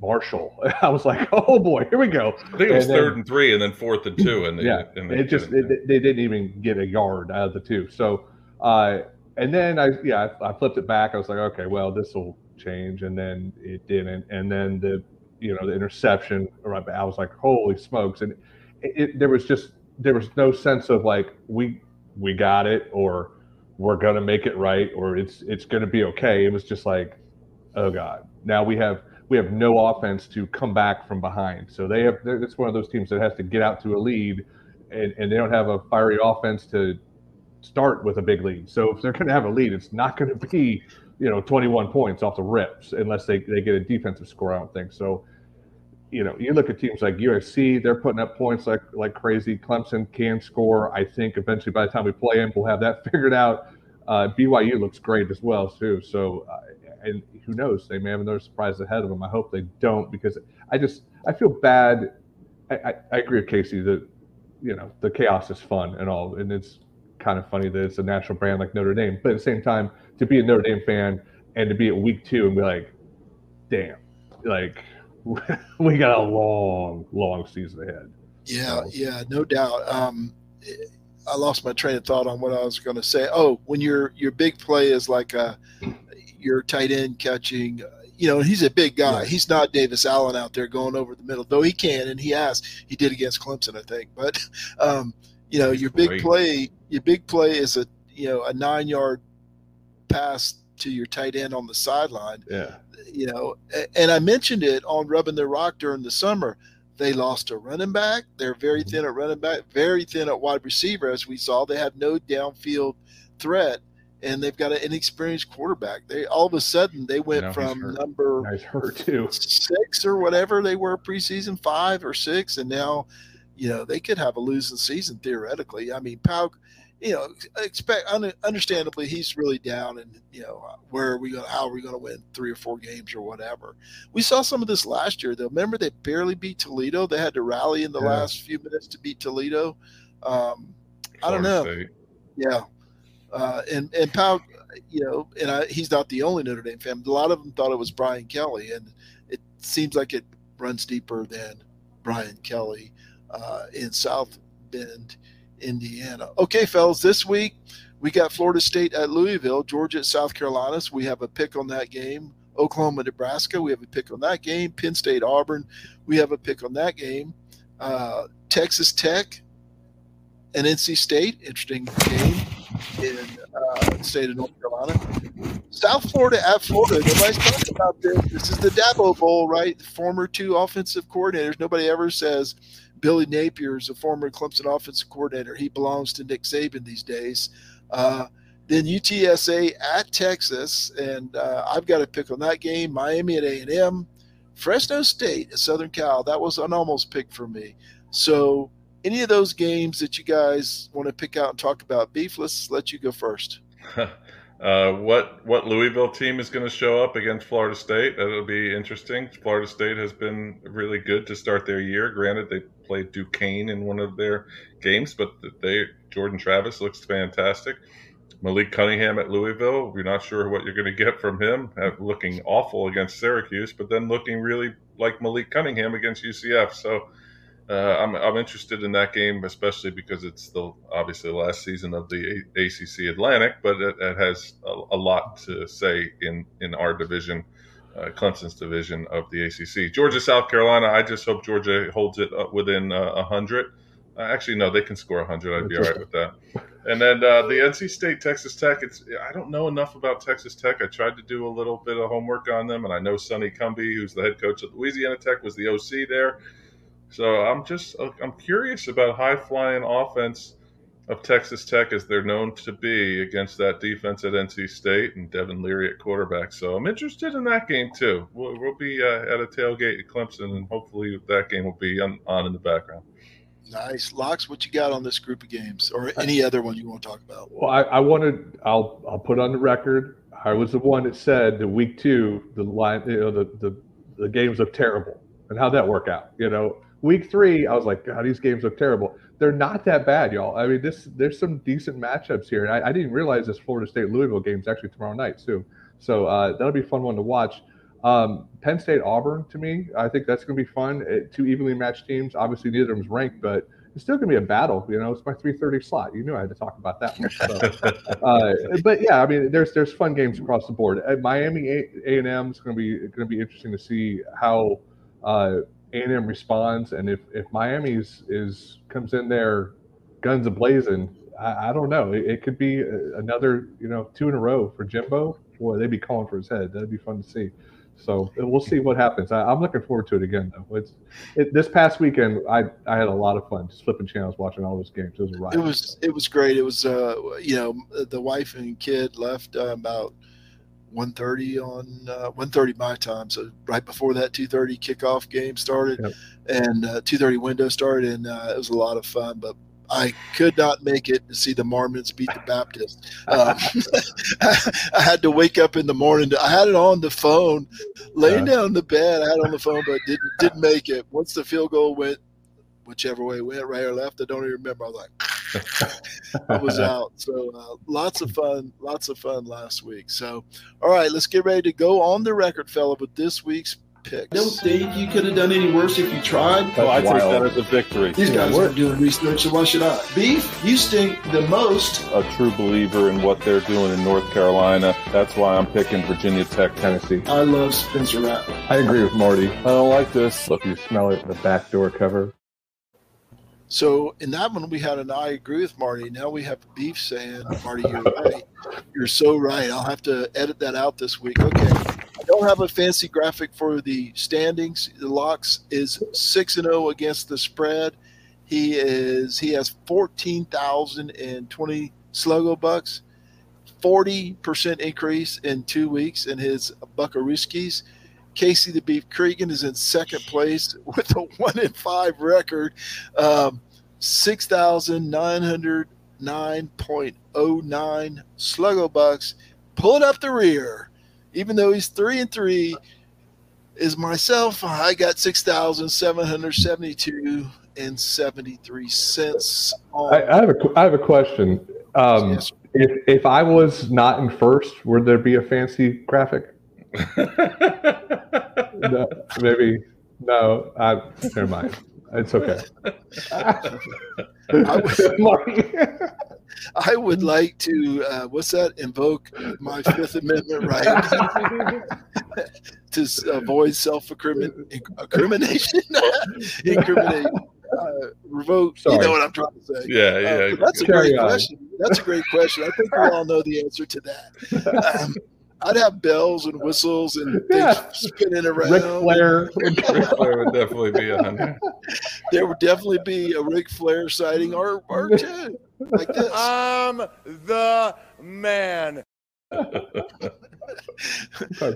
Marshall. I was like, oh boy, here we go. I think it was and third then, and three, and then fourth and two, and they, yeah, and they it just it, they didn't even get a yard out of the two. So, uh, and then I yeah I, I flipped it back. I was like, okay, well this will change, and then it didn't, and then the you know the interception right i was like holy smokes and it, it, there was just there was no sense of like we we got it or we're gonna make it right or it's it's gonna be okay it was just like oh god now we have we have no offense to come back from behind so they have it's one of those teams that has to get out to a lead and, and they don't have a fiery offense to start with a big lead so if they're going to have a lead it's not going to be you know 21 points off the rips unless they, they get a defensive score i don't think so you know, you look at teams like USC, they're putting up points like like crazy. Clemson can score. I think eventually by the time we play them, we'll have that figured out. Uh, BYU looks great as well too. So, uh, and who knows? They may have another surprise ahead of them. I hope they don't because I just I feel bad. I, I, I agree with Casey that you know the chaos is fun and all, and it's kind of funny that it's a national brand like Notre Dame. But at the same time, to be a Notre Dame fan and to be at week two and be like, damn, like we got a long, long season ahead. Yeah, so. yeah, no doubt. Um, I lost my train of thought on what I was going to say. Oh, when your your big play is like a your tight end catching, you know, he's a big guy. Yeah. He's not Davis Allen out there going over the middle, though he can and he has. He did against Clemson, I think. But um, you know, your big play, your big play is a you know a nine yard pass to your tight end on the sideline. Yeah you know, and I mentioned it on Rubbing the Rock during the summer. They lost a running back. They're very mm-hmm. thin at running back, very thin at wide receiver, as we saw. They have no downfield threat, and they've got an inexperienced quarterback. They all of a sudden they went from number six or whatever they were preseason five or six, and now, you know, they could have a losing season theoretically. I mean, Pauk you know, expect understandably he's really down, and you know, where are we going? How are we going to win three or four games or whatever? We saw some of this last year, though. Remember, they barely beat Toledo. They had to rally in the yeah. last few minutes to beat Toledo. Um, I don't know. State. Yeah, uh, and and Pau, you know, and I, he's not the only Notre Dame fan. A lot of them thought it was Brian Kelly, and it seems like it runs deeper than Brian Kelly uh, in South Bend Indiana. Okay, fellas, this week we got Florida State at Louisville, Georgia at South Carolina. So we have a pick on that game. Oklahoma, Nebraska, we have a pick on that game. Penn State, Auburn, we have a pick on that game. Uh, Texas Tech and NC State, interesting game in uh, state of North Carolina. South Florida at Florida. Nobody's talking about this. This is the Dabo Bowl, right? Former two offensive coordinators. Nobody ever says Billy Napier is a former Clemson offensive coordinator. He belongs to Nick Saban these days. Uh, then UTSA at Texas, and uh, I've got a pick on that game. Miami at A&M, Fresno State at Southern Cal. That was an almost pick for me. So, any of those games that you guys want to pick out and talk about, Beef, let's let you go first. Uh, what what Louisville team is going to show up against Florida State? That'll be interesting. Florida State has been really good to start their year. Granted, they played Duquesne in one of their games, but they Jordan Travis looks fantastic. Malik Cunningham at Louisville, we're not sure what you're going to get from him. Looking awful against Syracuse, but then looking really like Malik Cunningham against UCF. So uh, I'm I'm interested in that game, especially because it's the obviously the last season of the a- ACC Atlantic, but it, it has a, a, lot to say in in our division, uh, Clemson's division of the ACC. Georgia, South Carolina. I just hope Georgia holds it within uh, a hundred. Uh, actually, no, they can score 100. I'd be all right with that. And then uh, the NC State Texas Tech. It's I don't know enough about Texas Tech. I tried to do a little bit of homework on them, and I know Sonny Cumbie, who's the head coach at Louisiana Tech, was the OC there. So I'm just I'm curious about high flying offense of Texas Tech as they're known to be against that defense at NC State and Devin Leary at quarterback. So I'm interested in that game too. We'll, we'll be uh, at a tailgate at Clemson, and hopefully that game will be on, on in the background. Nice, Locks. What you got on this group of games, or any other one you want to talk about? Well, I, I wanted. I'll I'll put on the record. I was the one that said the week two, the line, you know, the the the games look terrible, and how'd that work out? You know, week three, I was like, God, these games look terrible. They're not that bad, y'all. I mean, this there's some decent matchups here, and I, I didn't realize this Florida State Louisville game is actually tomorrow night too. So uh, that'll be a fun one to watch. Um, Penn State Auburn to me, I think that's going to be fun. It, two evenly matched teams. Obviously, neither of them's ranked, but it's still going to be a battle. You know, it's my 3:30 slot. You knew I had to talk about that one. So, uh, but yeah, I mean, there's there's fun games across the board. At Miami A and M is going to be going to be interesting to see how uh, A&M responds, and if if Miami's is comes in there guns a blazing, I, I don't know. It, it, could be another you know two in a row for Jimbo. Boy, they'd be calling for his head. That'd be fun to see. So we'll see what happens. I, am looking forward to it again, though. It's it, this past weekend. I I had a lot of fun just flipping channels, watching all those games. It was a ride. It was it was great. It was uh you know the wife and kid left uh, about 1.30 on uh, 1.30 my time so right before that 2.30 kickoff game started yep. and uh, 2.30 window started and uh, it was a lot of fun but I could not make it to see the Mormons beat the Baptists. Um, I had to wake up in the morning. To, I had it on the phone, laying down in the bed. I had it on the phone, but didn't didn't make it. Once the field goal went, whichever way it went, right or left, I don't even remember. I was like, I was out. So uh, lots of fun, lots of fun last week. So, all right, let's get ready to go on the record, fella, with this week's picks. I don't think you could have done any worse if you tried. Oh, I take that as a victory. These guys are doing research, so why should I? Beef, you stink the most. A true believer in what they're doing in North Carolina. That's why I'm picking Virginia Tech, Tennessee. I love Spencer Rattler. I agree with Marty. I don't like this. Look, you smell it, in the back door cover. So in that one, we had an I agree with Marty. Now we have Beef saying, Marty, you're right. You're so right. I'll have to edit that out this week. Okay. I don't have a fancy graphic for the standings. The locks is six and zero oh against the spread. He is he has fourteen thousand and twenty Sluggo bucks, forty percent increase in two weeks in his Buckariskis. Casey the Beef Cregan is in second place with a one in five record, um, six thousand nine hundred nine point oh nine Sluggo bucks, pulling up the rear. Even though he's three and three, is myself. I got six thousand seven hundred seventy-two and seventy-three cents. I, I, have a I have a question. Um, yes, if if I was not in first, would there be a fancy graphic? No, maybe no. I, never mind. It's okay. I, would, I would like to. Uh, what's that? Invoke my Fifth Amendment right to avoid self-incrimination. Incriminate. Uh, revoke. Sorry. You know what I'm trying to say. Yeah, yeah. Uh, that's a great on. question. That's a great question. I think we all know the answer to that. Um, I'd have bells and whistles and yeah. spinning around. Ric Flair. Ric Flair would definitely be a hundred. There would definitely be a Ric Flair sighting or, or two like this. I'm the man.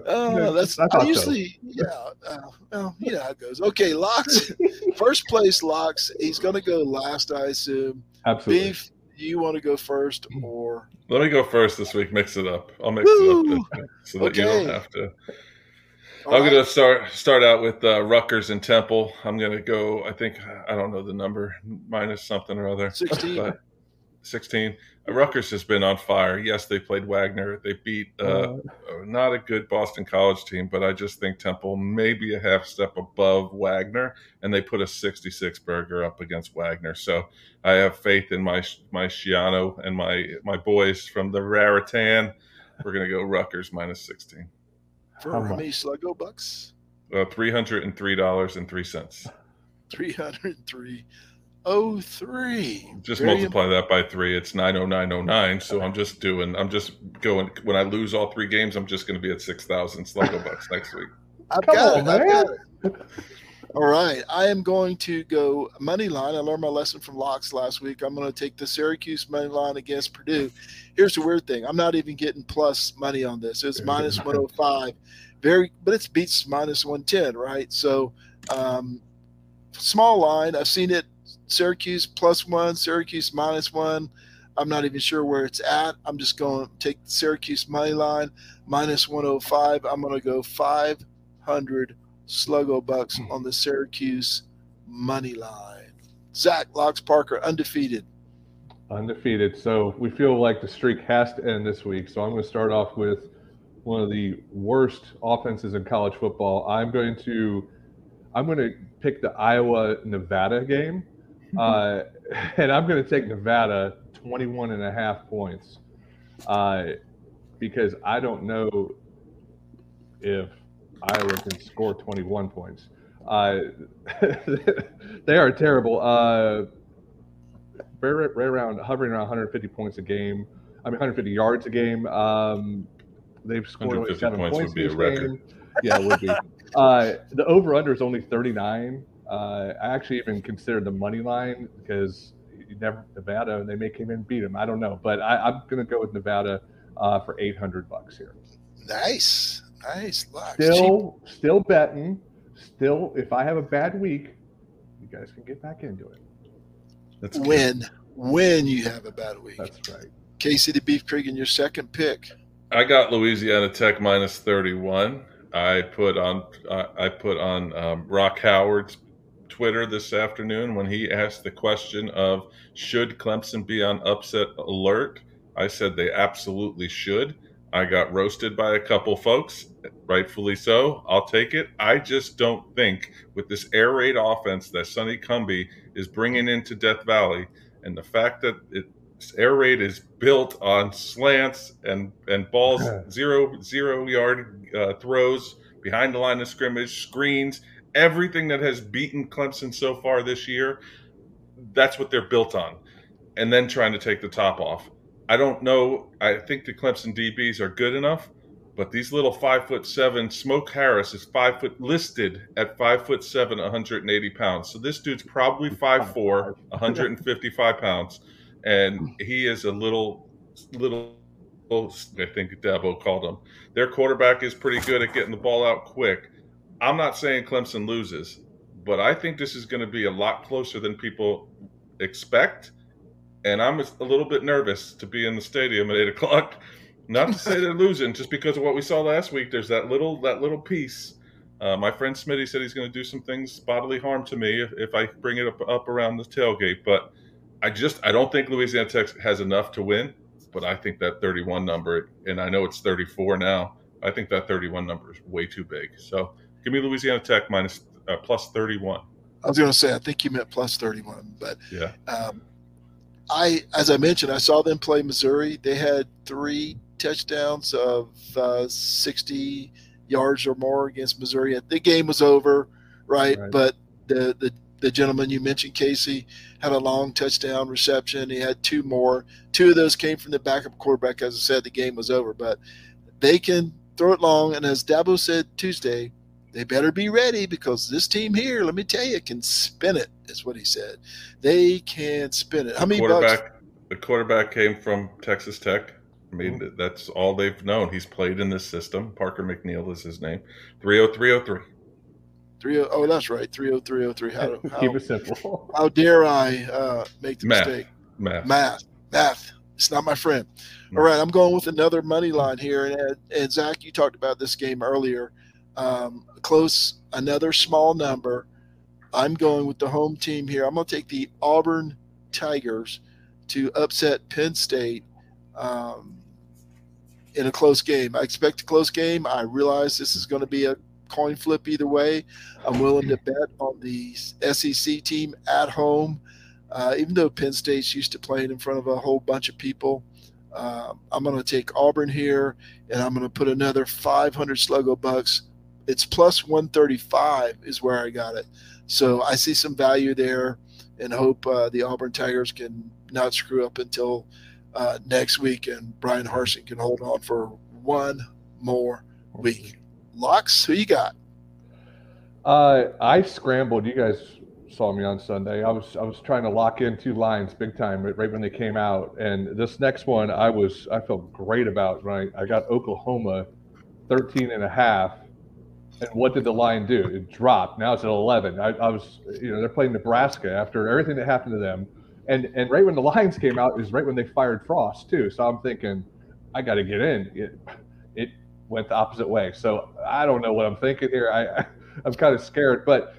oh, that's I, I usually so. yeah. Uh, well, you know how it goes. Okay, locks. First place locks. He's going to go last, I assume. Absolutely. Beef you want to go first or let me go first this week mix it up i'll mix Woo! it up so that okay. you don't have to All i'm right. going to start start out with uh, Rutgers and Temple. I'm going to go. I think I don't know the number, minus something or other. Sixteen. 16. Rutgers has been on fire. Yes, they played Wagner. They beat uh, uh, not a good Boston College team, but I just think Temple maybe a half step above Wagner, and they put a 66 burger up against Wagner. So I have faith in my my Schiano and my my boys from the Raritan. We're gonna go Rutgers minus 16. For how many Sluggo bucks? Uh, three hundred and three dollars and three cents. Three hundred three 90903. Just Very multiply that by three. It's nine oh nine oh nine. So I'm just doing. I'm just going. When I lose all three games, I'm just going to be at six thousand sluggo bucks next week. I've Come got on, it. I've got it. All right. I am going to go money line. I learned my lesson from Locks last week. I'm going to take the Syracuse money line against Purdue. Here's the weird thing. I'm not even getting plus money on this. It's minus 105. Very, but it's beats minus 110, right? So, um, small line. I've seen it Syracuse plus one, Syracuse minus one. I'm not even sure where it's at. I'm just going to take Syracuse money line minus 105. I'm going to go 500 sluggo bucks hmm. on the Syracuse money line. Zach Locks Parker undefeated. undefeated. So we feel like the streak has to end this week. So I'm going to start off with one of the worst offenses in college football. I'm going to I'm going to pick the Iowa Nevada game, uh, and I'm going to take Nevada 21 and a half points uh, because I don't know if Iowa can score 21 points. Uh, they are terrible. Uh, right, right, around hovering around 150 points a game. I mean, 150 yards a game. Um, they've scored only 150 seven points points would be a record. game. Yeah, it would be. uh, the over under is only 39. Uh, I actually even considered the money line because you never Nevada and they may come in and beat them. I don't know, but I, I'm going to go with Nevada uh, for 800 bucks here. Nice. Nice. Locks. Still, still betting. Still, if I have a bad week, you guys can get back into it. That's Cheap. good. When, when you have a bad week. That's right. Casey the Beef Cregan your second pick. I got Louisiana Tech minus 31. I put on uh, I put on um, Rock Howard's Twitter this afternoon when he asked the question of should Clemson be on upset alert. I said they absolutely should. I got roasted by a couple folks, rightfully so. I'll take it. I just don't think with this air raid offense that Sonny Cumbie is bringing into Death Valley, and the fact that it, this air raid is built on slants and and balls zero zero yard uh, throws behind the line of scrimmage, screens, everything that has beaten Clemson so far this year. That's what they're built on, and then trying to take the top off. I don't know. I think the Clemson DBs are good enough, but these little five foot seven, Smoke Harris is five foot listed at five foot seven, 180 pounds. So this dude's probably five four, 155 pounds, and he is a little, little. I think Dabo called him. Their quarterback is pretty good at getting the ball out quick. I'm not saying Clemson loses, but I think this is going to be a lot closer than people expect and I'm a little bit nervous to be in the stadium at eight o'clock. Not to say they're losing, just because of what we saw last week. There's that little that little piece. Uh, my friend Smitty said he's going to do some things bodily harm to me if, if I bring it up up around the tailgate. But I just I don't think Louisiana Tech has enough to win. But I think that 31 number, and I know it's 34 now. I think that 31 number is way too big. So give me Louisiana Tech minus uh, plus 31. I was going to say, I think you meant plus 31, but Yeah. um, I, as I mentioned, I saw them play Missouri. They had three touchdowns of uh, 60 yards or more against Missouri. The game was over, right? Right. But the, the the gentleman you mentioned, Casey, had a long touchdown reception. He had two more. Two of those came from the backup quarterback. As I said, the game was over, but they can throw it long. And as Dabo said Tuesday, they better be ready because this team here, let me tell you, can spin it. Is what he said. They can spin it. How many bucks? the quarterback came from Texas Tech. I mean, Mm-hmm. that's all they've known. He's played in this system. Parker McNeil is his name. 30303. Three oh, oh, that's right. Three oh three oh three. How, Keep it simple. how dare I uh, make the Math. mistake? Math. Math, math. It's not my friend. Hmm. All right, I'm going with another money line here, and and Zach, you talked about this game earlier. Um, close, another small number. I'm going with the home team here. I'm going to take the Auburn Tigers to upset Penn State um, in a close game. I expect a close game. I realize this is going to be a coin flip either way. I'm willing to bet on the SEC team at home, uh, even though Penn State's used to playing in front of a whole bunch of people. Uh, I'm going to take Auburn here, and I'm going to put another 500 Sluggo bucks. It's plus 135 is where I got it. So I see some value there. and hope uh, the Auburn Tigers can not screw up until uh, next week and Bryan Harsin can hold on for one more week. Locks, who you got? Uh, I scrambled. You guys saw me on Sunday. I was I was trying to lock in two lines big time right, right when they came out, and this next one I was I felt great about. Right, I got Oklahoma 13 and a half. And what did the line do? It dropped. Now it's at 11. I, I was, you know, they're playing Nebraska after everything that happened to them, and and right when the lines came out is right when they fired Frost too. So I'm thinking, I got to get in. It, it went the opposite way. So I don't know what I'm thinking here. I, I'm kind of scared, but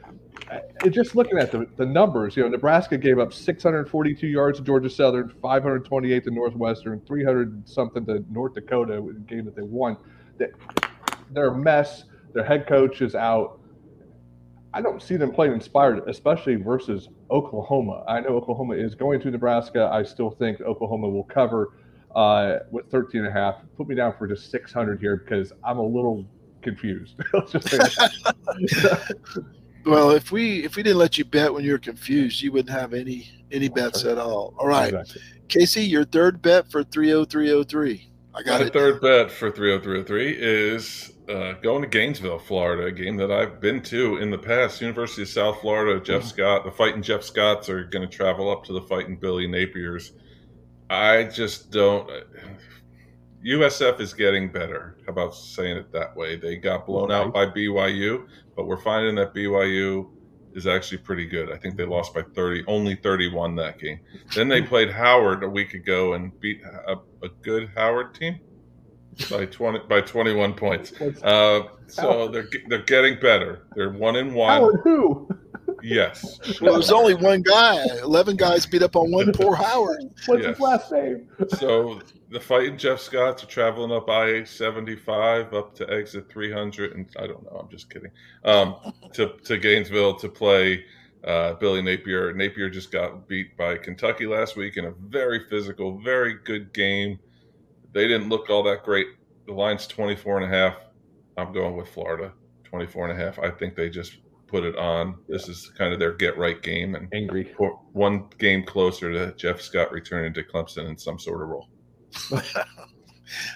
uh, just looking at the, the numbers, you know, Nebraska gave up 642 yards to Georgia Southern, 528 to Northwestern, 300 something to North Dakota, game that they won. They're a mess. Their head coach is out. I don't see them playing inspired, especially versus Oklahoma. I know Oklahoma is going to Nebraska. I still think Oklahoma will cover uh, with 13 and a half. Put me down for just 600 here because I'm a little confused. well, if we if we didn't let you bet when you were confused, you wouldn't have any any bets at all. All right, exactly. Casey, your third bet for 30303. I got My it. third bet for 30303 is uh, going to Gainesville, Florida, a game that I've been to in the past. University of South Florida, Jeff mm-hmm. Scott, the fighting Jeff Scotts are going to travel up to the fighting Billy Napiers. I just don't. USF is getting better. How about saying it that way? They got blown out by BYU, but we're finding that BYU is actually pretty good. I think they lost by 30, only 31 that game. Then they played Howard a week ago and beat a, a good Howard team by 20 by 21 points. Uh, so they're they're getting better. They're one in one. Howard who? Yes. Well, there's only one guy. Eleven guys beat up on one poor Howard. What's yes. his last name? so the fight fighting Jeff Scotts are traveling up I seventy five up to exit three hundred, and I don't know. I'm just kidding. Um, to to Gainesville to play. Uh, Billy Napier. Napier just got beat by Kentucky last week in a very physical, very good game. They didn't look all that great. The line's 24 and a half. I'm going with Florida, 24 and a half. I think they just put it on. This is kind of their get right game and angry. One game closer to Jeff Scott returning to Clemson in some sort of role. uh,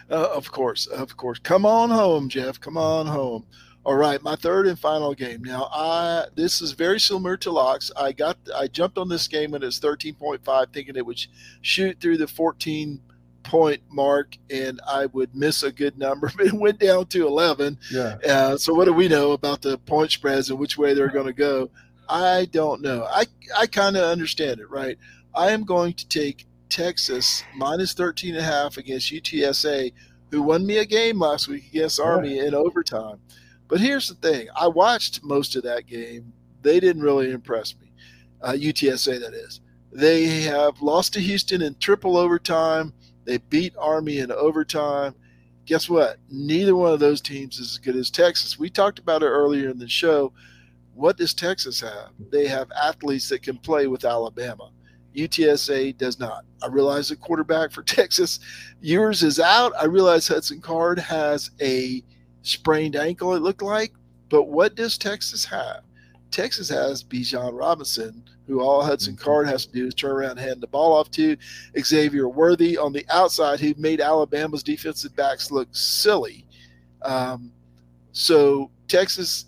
of course, of course. Come on home, Jeff. Come on home. All right, my third and final game. Now, I this is very similar to locks. I got I jumped on this game when it was 13.5, thinking it would shoot through the 14 point mark and I would miss a good number, but it went down to 11. Yeah. Uh, so what do we know about the point spreads and which way they're going to go? I don't know. I, I kind of understand it, right? I am going to take Texas minus 13 and a half against UTSA, who won me a game last week against Army in overtime. But here's the thing. I watched most of that game. They didn't really impress me. Uh, UTSA, that is. They have lost to Houston in triple overtime. They beat Army in overtime. Guess what? Neither one of those teams is as good as Texas. We talked about it earlier in the show. What does Texas have? They have athletes that can play with Alabama. UTSA does not. I realize the quarterback for Texas, yours is out. I realize Hudson Card has a sprained ankle, it looked like. But what does Texas have? Texas has Bijan Robinson, who all Hudson mm-hmm. Card has to do is turn around and hand the ball off to Xavier Worthy on the outside, who made Alabama's defensive backs look silly. Um, so Texas,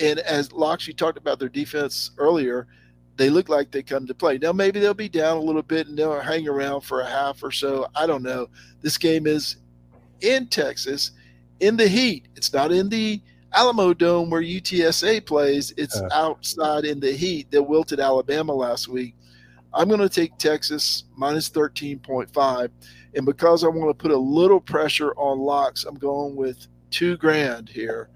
and as Locks, you talked about their defense earlier, they look like they come to play. Now maybe they'll be down a little bit and they'll hang around for a half or so. I don't know. This game is in Texas, in the heat. It's not in the Alamodome where UTSA plays, it's uh, outside in the heat that wilted Alabama last week. I'm going to take Texas minus 13.5. And because I want to put a little pressure on locks, I'm going with two grand here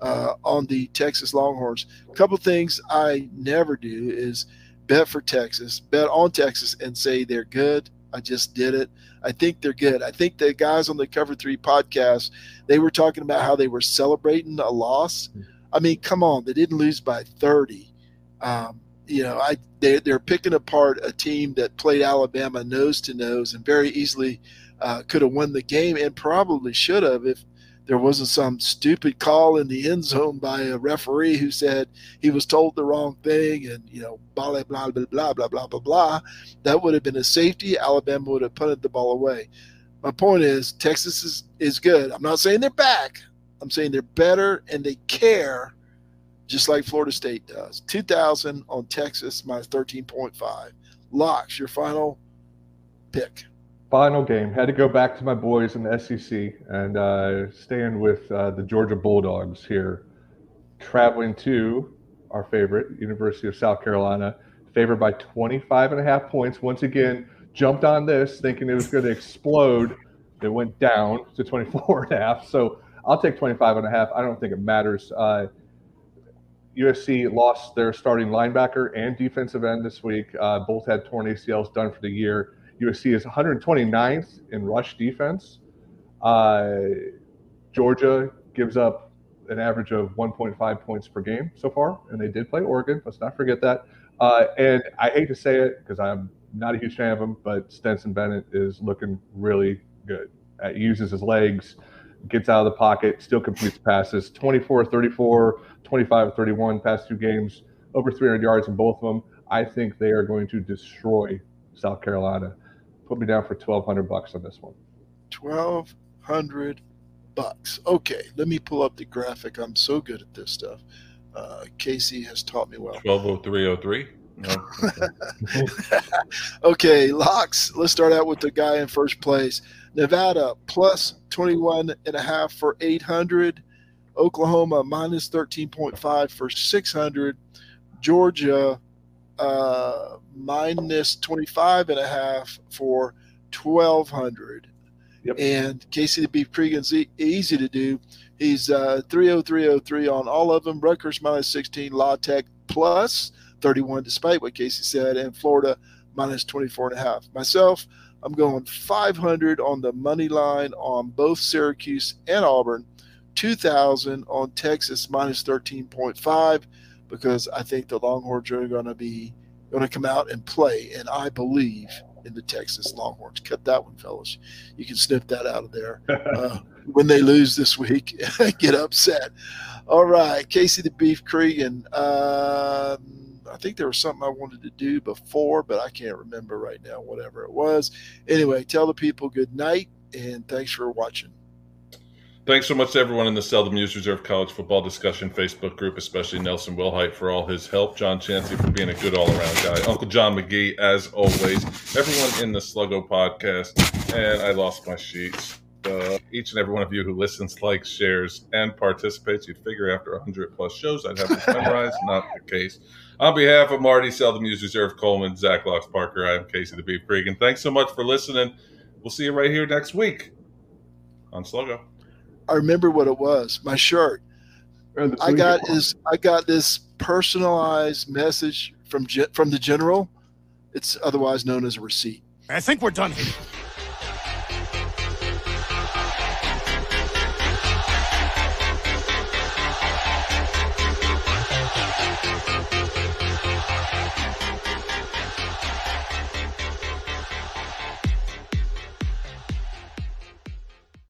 uh, on the Texas Longhorns. A couple things I never do is bet for Texas, bet on Texas, and say they're good. I just did it. I think they're good. I think the guys on the Cover Three podcast, they were talking about how they were celebrating a loss. I mean, come on, they didn't lose by 30. Um, you know, I they, they're picking apart a team that played Alabama nose to nose and very easily uh, could have won the game and probably should have if there wasn't some stupid call in the end zone by a referee who said he was told the wrong thing and you know blah blah blah blah blah blah blah blah that would have been a safety. Alabama would have punted the ball away. My point is texas is, is good. I'm not saying they're back. I'm saying they're better and they care just like florida state does. 2000 on texas minus 13.5 locks your final pick final game. Had to go back to my boys in the SEC and uh, stand with uh, the Georgia Bulldogs here, traveling to our favorite University of South Carolina, favored by 25 and a half points. Once again, jumped on this thinking it was going to explode. It went down to 24 and a half. So I'll take 25 and a half. I don't think it matters. Uh, USC lost their starting linebacker and defensive end this week. Uh, both had torn ACLs done for the year. USC is 129th in rush defense. Uh, Georgia gives up an average of 1.5 points per game so far, and they did play Oregon. Let's not forget that. Uh, and I hate to say it because I'm not a huge fan of him, but Stetson Bennett is looking really good. Uh, uses his legs, gets out of the pocket, still completes passes. 24 34, 25 31 past two games, over 300 yards in both of them. I think they are going to destroy South Carolina. Put me down for 1200 bucks on this one. 1200 bucks. Okay, let me pull up the graphic. I'm so good at this stuff. Uh, Casey has taught me well. 120303. No. okay, locks. Let's start out with the guy in first place. Nevada plus 21 and a half for 800. Oklahoma minus 13.5 for 600. Georgia uh, minus 25 and a half for 1200 Yep. and casey the beef cregan's e- easy to do he's uh, 30303 on all of them. Rutgers minus 16 law tech plus 31 despite what casey said and florida minus 24 and a half. Myself i'm going 500 on the money line on both syracuse and auburn 2000 on texas minus 13.5 because I think the Longhorns are going to be going to come out and play, and I believe in the Texas Longhorns. Cut that one, fellas. You can snip that out of there. Uh, when they lose this week, get upset. All right, Casey the Beef Cregan. Um, I think there was something I wanted to do before, but I can't remember right now. Whatever it was. Anyway, tell the people good night and thanks for watching. Thanks so much to everyone in the Seldom Used Reserve College Football Discussion Facebook group, especially Nelson Wilhite for all his help, John Chansey for being a good all around guy, Uncle John McGee, as always, everyone in the Sluggo podcast, and I lost my sheets. Uh, each and every one of you who listens, likes, shares, and participates, you'd figure after 100 plus shows I'd have this memorized. Not the case. On behalf of Marty, Seldom Used Reserve Coleman, Zach Locks Parker, I am Casey the Beef Cregan. Thanks so much for listening. We'll see you right here next week on Sluggo. I remember what it was. My shirt. I got this. I got this personalized message from from the general. It's otherwise known as a receipt. I think we're done here.